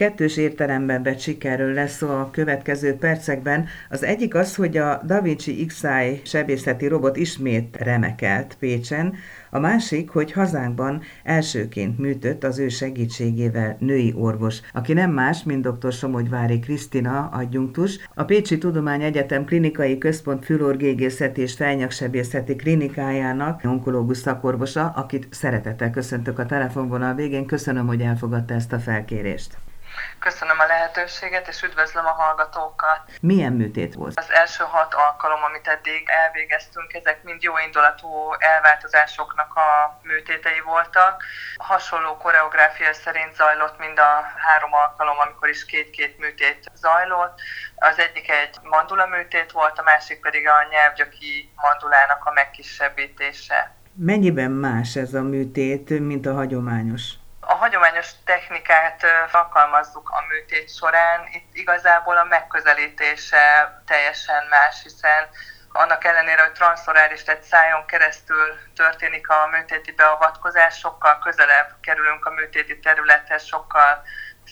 Kettős értelemben vett sikerről lesz szó a következő percekben. Az egyik az, hogy a Da Vinci XI sebészeti robot ismét remekelt Pécsen, a másik, hogy hazánkban elsőként műtött az ő segítségével női orvos, aki nem más, mint dr. Somogyvári Krisztina adjunktus, a Pécsi Tudományegyetem Klinikai Központ fülorgégészeti és fejnyaksebészeti klinikájának onkológus szakorvosa, akit szeretettel köszöntök a telefonvonal végén. Köszönöm, hogy elfogadta ezt a felkérést. Köszönöm a lehetőséget, és üdvözlöm a hallgatókat. Milyen műtét volt? Az első hat alkalom, amit eddig elvégeztünk, ezek mind jó indulatú elváltozásoknak a műtétei voltak. Hasonló koreográfia szerint zajlott mind a három alkalom, amikor is két-két műtét zajlott. Az egyik egy mandula műtét volt, a másik pedig a nyelvgyöki mandulának a megkisebbítése. Mennyiben más ez a műtét, mint a hagyományos? A hagyományos technikát alkalmazzuk a műtét során. Itt igazából a megközelítése teljesen más, hiszen annak ellenére, hogy transzorális, tehát szájon keresztül történik a műtéti beavatkozás, sokkal közelebb kerülünk a műtéti területhez, sokkal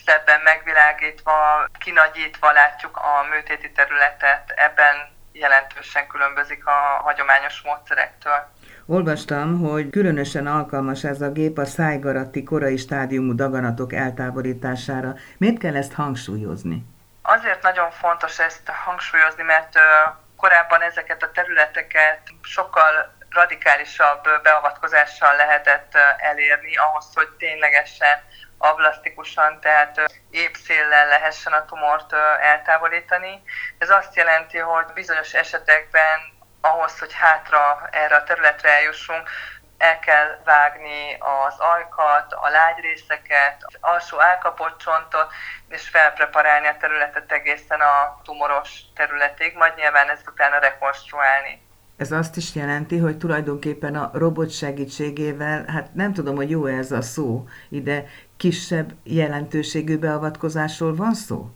szebben megvilágítva, kinagyítva látjuk a műtéti területet. Ebben jelentősen különbözik a hagyományos módszerektől. Olvastam, hogy különösen alkalmas ez a gép a szájgaratti korai stádiumú daganatok eltávolítására. Miért kell ezt hangsúlyozni? Azért nagyon fontos ezt hangsúlyozni, mert korábban ezeket a területeket sokkal radikálisabb beavatkozással lehetett elérni ahhoz, hogy ténylegesen ablasztikusan, tehát épp széllel lehessen a tumort eltávolítani. Ez azt jelenti, hogy bizonyos esetekben ahhoz, hogy hátra erre a területre eljussunk, el kell vágni az ajkat, a lágyrészeket, az alsó elkapott csontot, és felpreparálni a területet egészen a tumoros területig, majd nyilván ezt utána rekonstruálni. Ez azt is jelenti, hogy tulajdonképpen a robot segítségével, hát nem tudom, hogy jó ez a szó, ide kisebb jelentőségű beavatkozásról van szó?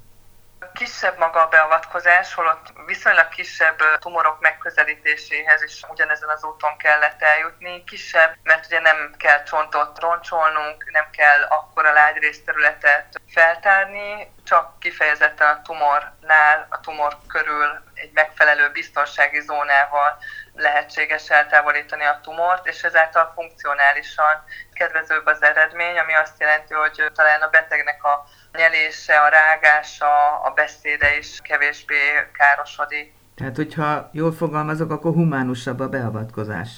Kisebb maga a beavatkozás, holott viszonylag kisebb tumorok megközelítéséhez is ugyanezen az úton kellett eljutni. Kisebb, mert ugye nem kell csontot roncsolnunk, nem kell akkora lágyrészterületet feltárni, csak kifejezetten a tumornál, a tumor körül egy megfelelő biztonsági zónával lehetséges eltávolítani a tumort, és ezáltal funkcionálisan kedvezőbb az eredmény, ami azt jelenti, hogy talán a betegnek a nyelése, a rágása, a beszéde is kevésbé károsodik. Tehát, hogyha jól fogalmazok, akkor humánusabb a beavatkozás.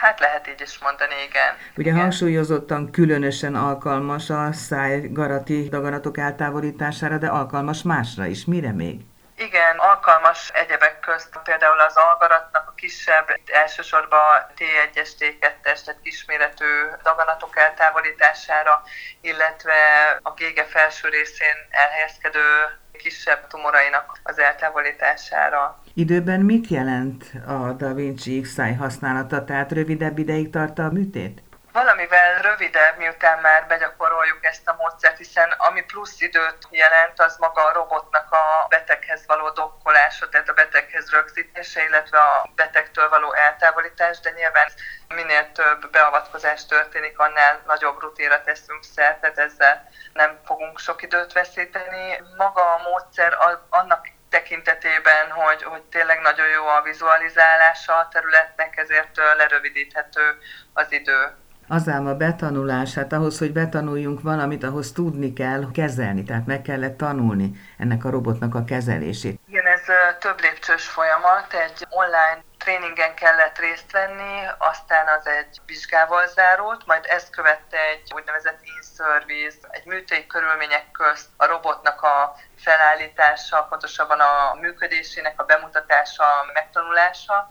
Hát lehet így is mondani, igen. Ugye igen. hangsúlyozottan különösen alkalmas a szájgarati daganatok eltávolítására, de alkalmas másra is. Mire még? Igen, alkalmas egyebek közt például az algaratnak a kisebb, elsősorban T1-es, T2-es, tehát kisméretű daganatok eltávolítására, illetve a gége felső részén elhelyezkedő kisebb tumorainak az eltávolítására. Időben mit jelent a Da Vinci X-i használata, tehát rövidebb ideig tart a műtét? valamivel rövidebb, miután már begyakoroljuk ezt a módszert, hiszen ami plusz időt jelent, az maga a robotnak a beteghez való dokkolása, tehát a beteghez rögzítése, illetve a betegtől való eltávolítás, de nyilván minél több beavatkozás történik, annál nagyobb rutéra teszünk szert, tehát ezzel nem fogunk sok időt veszíteni. Maga a módszer annak tekintetében, hogy, hogy tényleg nagyon jó a vizualizálása a területnek, ezért lerövidíthető az idő az ám a betanulás, hát ahhoz, hogy betanuljunk valamit, ahhoz tudni kell kezelni, tehát meg kellett tanulni ennek a robotnak a kezelését. Igen, ez több lépcsős folyamat, egy online tréningen kellett részt venni, aztán az egy vizsgával zárult, majd ezt követte egy úgynevezett in-service, egy műtői körülmények közt a robotnak a felállítása, pontosabban a működésének a bemutatása, megtanulása,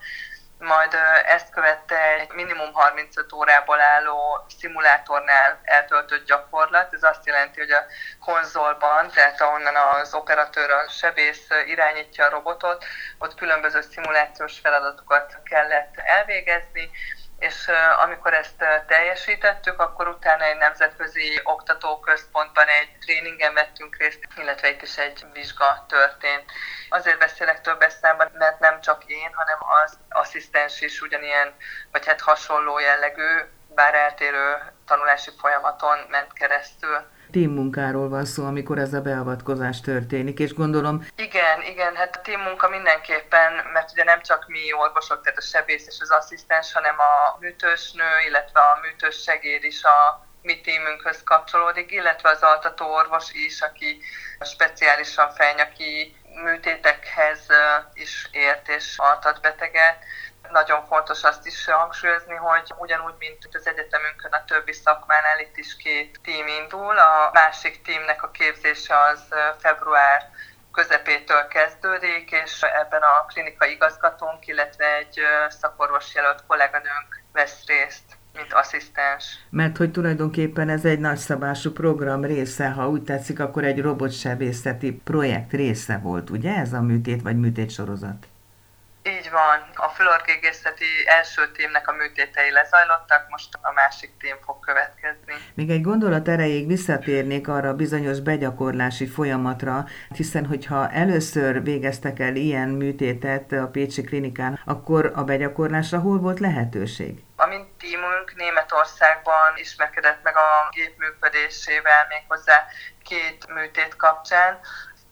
majd ezt követte egy minimum 35 órából álló szimulátornál eltöltött gyakorlat. Ez azt jelenti, hogy a konzolban, tehát ahonnan az operatőr, a sebész irányítja a robotot, ott különböző szimulációs feladatokat kellett elvégezni, és amikor ezt teljesítettük, akkor utána egy nemzetközi oktatóközpontban egy tréningen vettünk részt, illetve itt is egy vizsga történt. Azért beszélek több számban, mert nem csak én, hanem az asszisztens is ugyanilyen, vagy hát hasonló jellegű, bár eltérő tanulási folyamaton ment keresztül. Munkáról van szó, amikor ez a beavatkozás történik, és gondolom... Igen, igen, hát a munka mindenképpen, mert ugye nem csak mi orvosok, tehát a sebész és az asszisztens, hanem a műtősnő, illetve a műtős segéd is a mi tímünkhöz kapcsolódik, illetve az altató orvos is, aki speciálisan fejnyaki műtétekhez is ért és altat beteget. Nagyon fontos azt is hangsúlyozni, hogy ugyanúgy, mint az egyetemünkön a többi szakmánál itt is két tím indul. A másik tímnek a képzése az február közepétől kezdődik, és ebben a klinikai igazgatónk, illetve egy szakorvos jelölt kolléganőnk vesz részt mint asszisztens. Mert hogy tulajdonképpen ez egy nagyszabású program része, ha úgy tetszik, akkor egy robotsebészeti projekt része volt, ugye ez a műtét vagy műtét sorozat? Így van. A fülorgégészeti első tímnek a műtétei lezajlottak, most a másik tím fog következni. Még egy gondolat erejéig visszatérnék arra a bizonyos begyakorlási folyamatra, hiszen hogyha először végeztek el ilyen műtétet a Pécsi klinikán, akkor a begyakorlásra hol volt lehetőség? A mi tímünk Németországban ismerkedett meg a gép működésével méghozzá két műtét kapcsán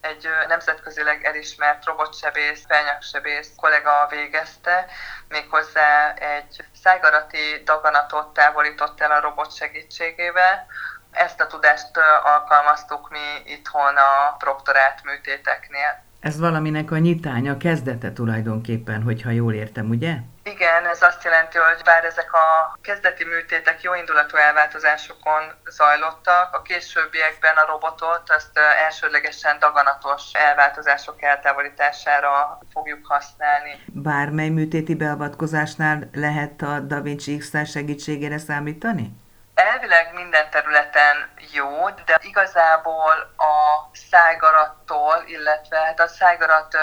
egy nemzetközileg elismert robotsebész, felnyaksebész kollega végezte, méghozzá egy szájgarati daganatot távolított el a robot segítségével. Ezt a tudást alkalmaztuk mi itthon a proktorát műtéteknél. Ez valaminek a nyitánya, kezdete tulajdonképpen, hogyha jól értem, ugye? Igen, ez azt jelenti, hogy bár ezek a kezdeti műtétek jó indulatú elváltozásokon zajlottak, a későbbiekben a robotot azt elsődlegesen daganatos elváltozások eltávolítására fogjuk használni. Bármely műtéti beavatkozásnál lehet a Da Vinci x segítségére számítani? Elvileg minden területen jó, de igazából a szájgarattól, illetve hát a szájgarat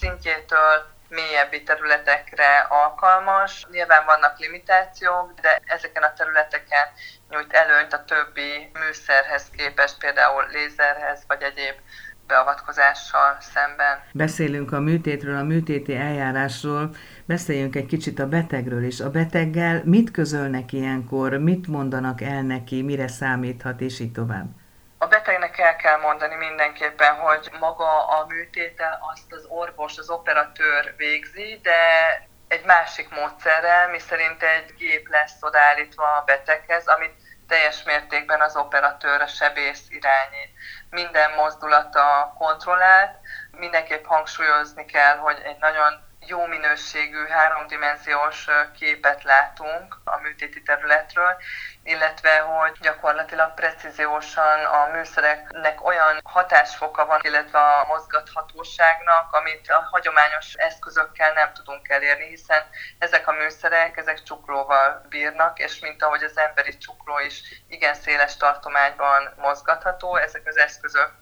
szintjétől mélyebbi területekre alkalmas. Nyilván vannak limitációk, de ezeken a területeken nyújt előnyt a többi műszerhez képest, például lézerhez vagy egyéb beavatkozással szemben. Beszélünk a műtétről, a műtéti eljárásról, beszéljünk egy kicsit a betegről is. A beteggel mit közölnek ilyenkor, mit mondanak el neki, mire számíthat, és így tovább? Betegnek el kell mondani mindenképpen, hogy maga a műtétel azt az orvos, az operatőr végzi, de egy másik módszerrel, miszerint egy gép lesz odaállítva a beteghez, amit teljes mértékben az operatőr, a sebész irányít. Minden mozdulata kontrollált, mindenképp hangsúlyozni kell, hogy egy nagyon jó minőségű háromdimenziós képet látunk a műtéti területről, illetve hogy gyakorlatilag precíziósan a műszereknek olyan hatásfoka van, illetve a mozgathatóságnak, amit a hagyományos eszközökkel nem tudunk elérni, hiszen ezek a műszerek, ezek csuklóval bírnak, és mint ahogy az emberi csukló is igen széles tartományban mozgatható, ezek az eszközök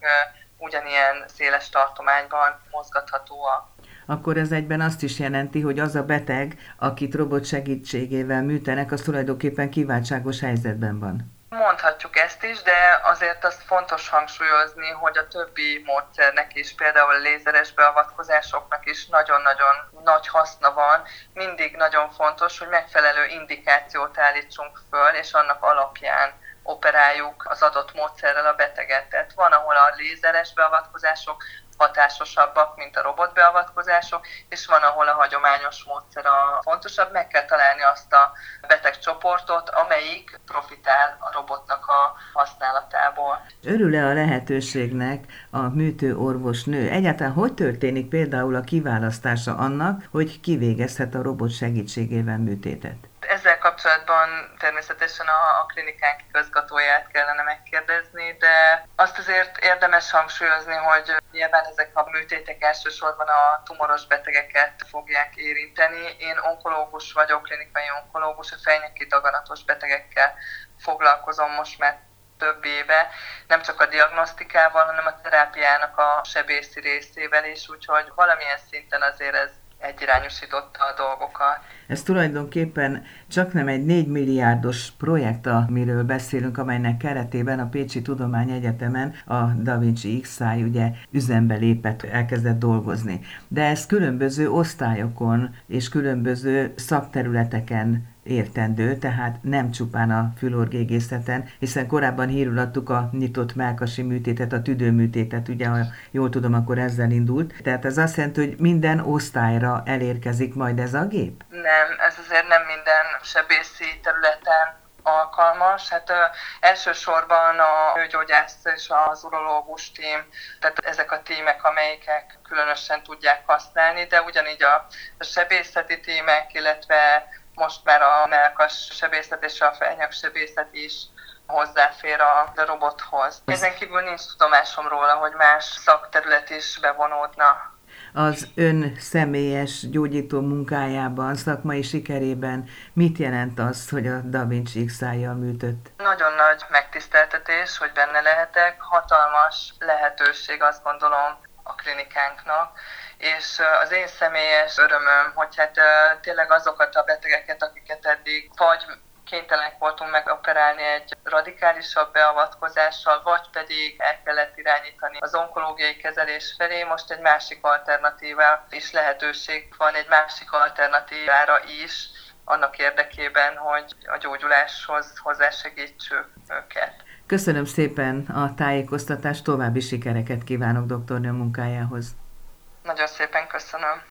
ugyanilyen széles tartományban mozgathatóak akkor ez egyben azt is jelenti, hogy az a beteg, akit robot segítségével műtenek, az tulajdonképpen kiváltságos helyzetben van. Mondhatjuk ezt is, de azért azt fontos hangsúlyozni, hogy a többi módszernek is, például a lézeres beavatkozásoknak is nagyon-nagyon nagy haszna van. Mindig nagyon fontos, hogy megfelelő indikációt állítsunk föl, és annak alapján operáljuk az adott módszerrel a beteget. Tehát van, ahol a lézeres beavatkozások hatásosabbak, mint a robotbeavatkozások, és van, ahol a hagyományos módszer a fontosabb. Meg kell találni azt a betegcsoportot, amelyik profitál a robotnak a használatából. Örül-e a lehetőségnek a műtő orvos nő? Egyáltalán hogy történik például a kiválasztása annak, hogy kivégezhet a robot segítségével műtétet? Ezzel kapcsolatban természetesen a, a klinikánk igazgatóját kellene megkérdezni, de azt azért érdemes hangsúlyozni, hogy nyilván ezek a műtétek elsősorban a tumoros betegeket fogják érinteni. Én onkológus vagyok, klinikai onkológus, a fejnyeki daganatos betegekkel foglalkozom most már több éve, nem csak a diagnosztikával, hanem a terápiának a sebészi részével is, úgyhogy valamilyen szinten azért ez egyirányosította a dolgokat. Ez tulajdonképpen csak nem egy 4 milliárdos projekt, amiről beszélünk, amelynek keretében a Pécsi Tudományegyetemen a Da Vinci x ugye üzembe lépett, elkezdett dolgozni. De ez különböző osztályokon és különböző szakterületeken értendő, tehát nem csupán a fülorgégészeten, hiszen korábban hírul adtuk a nyitott melkasi műtétet, a tüdőműtétet, ugye, ha jól tudom, akkor ezzel indult. Tehát ez azt jelenti, hogy minden osztályra elérkezik majd ez a gép? Nem, ez azért nem minden sebészi területen alkalmas. Hát ö, elsősorban a nőgyógyász és az urológus tím, tehát ezek a tímek, amelyikek különösen tudják használni, de ugyanígy a sebészeti tímek, illetve most már a melkas sebészet és a felnyak sebészet is hozzáfér a robothoz. Ezen kívül nincs tudomásom róla, hogy más szakterület is bevonódna az ön személyes gyógyító munkájában, szakmai sikerében mit jelent az, hogy a Da Vinci x műtött? Nagyon nagy megtiszteltetés, hogy benne lehetek, hatalmas lehetőség azt gondolom a klinikánknak, és az én személyes örömöm, hogy hát tényleg azokat a betegeket, akiket eddig vagy kénytelenek voltunk megoperálni egy radikálisabb beavatkozással, vagy pedig el kellett irányítani az onkológiai kezelés felé. Most egy másik alternatíva is lehetőség van, egy másik alternatívára is, annak érdekében, hogy a gyógyuláshoz hozzásegítsük őket. Köszönöm szépen a tájékoztatást, további sikereket kívánok doktornő munkájához. Nagyon szépen köszönöm.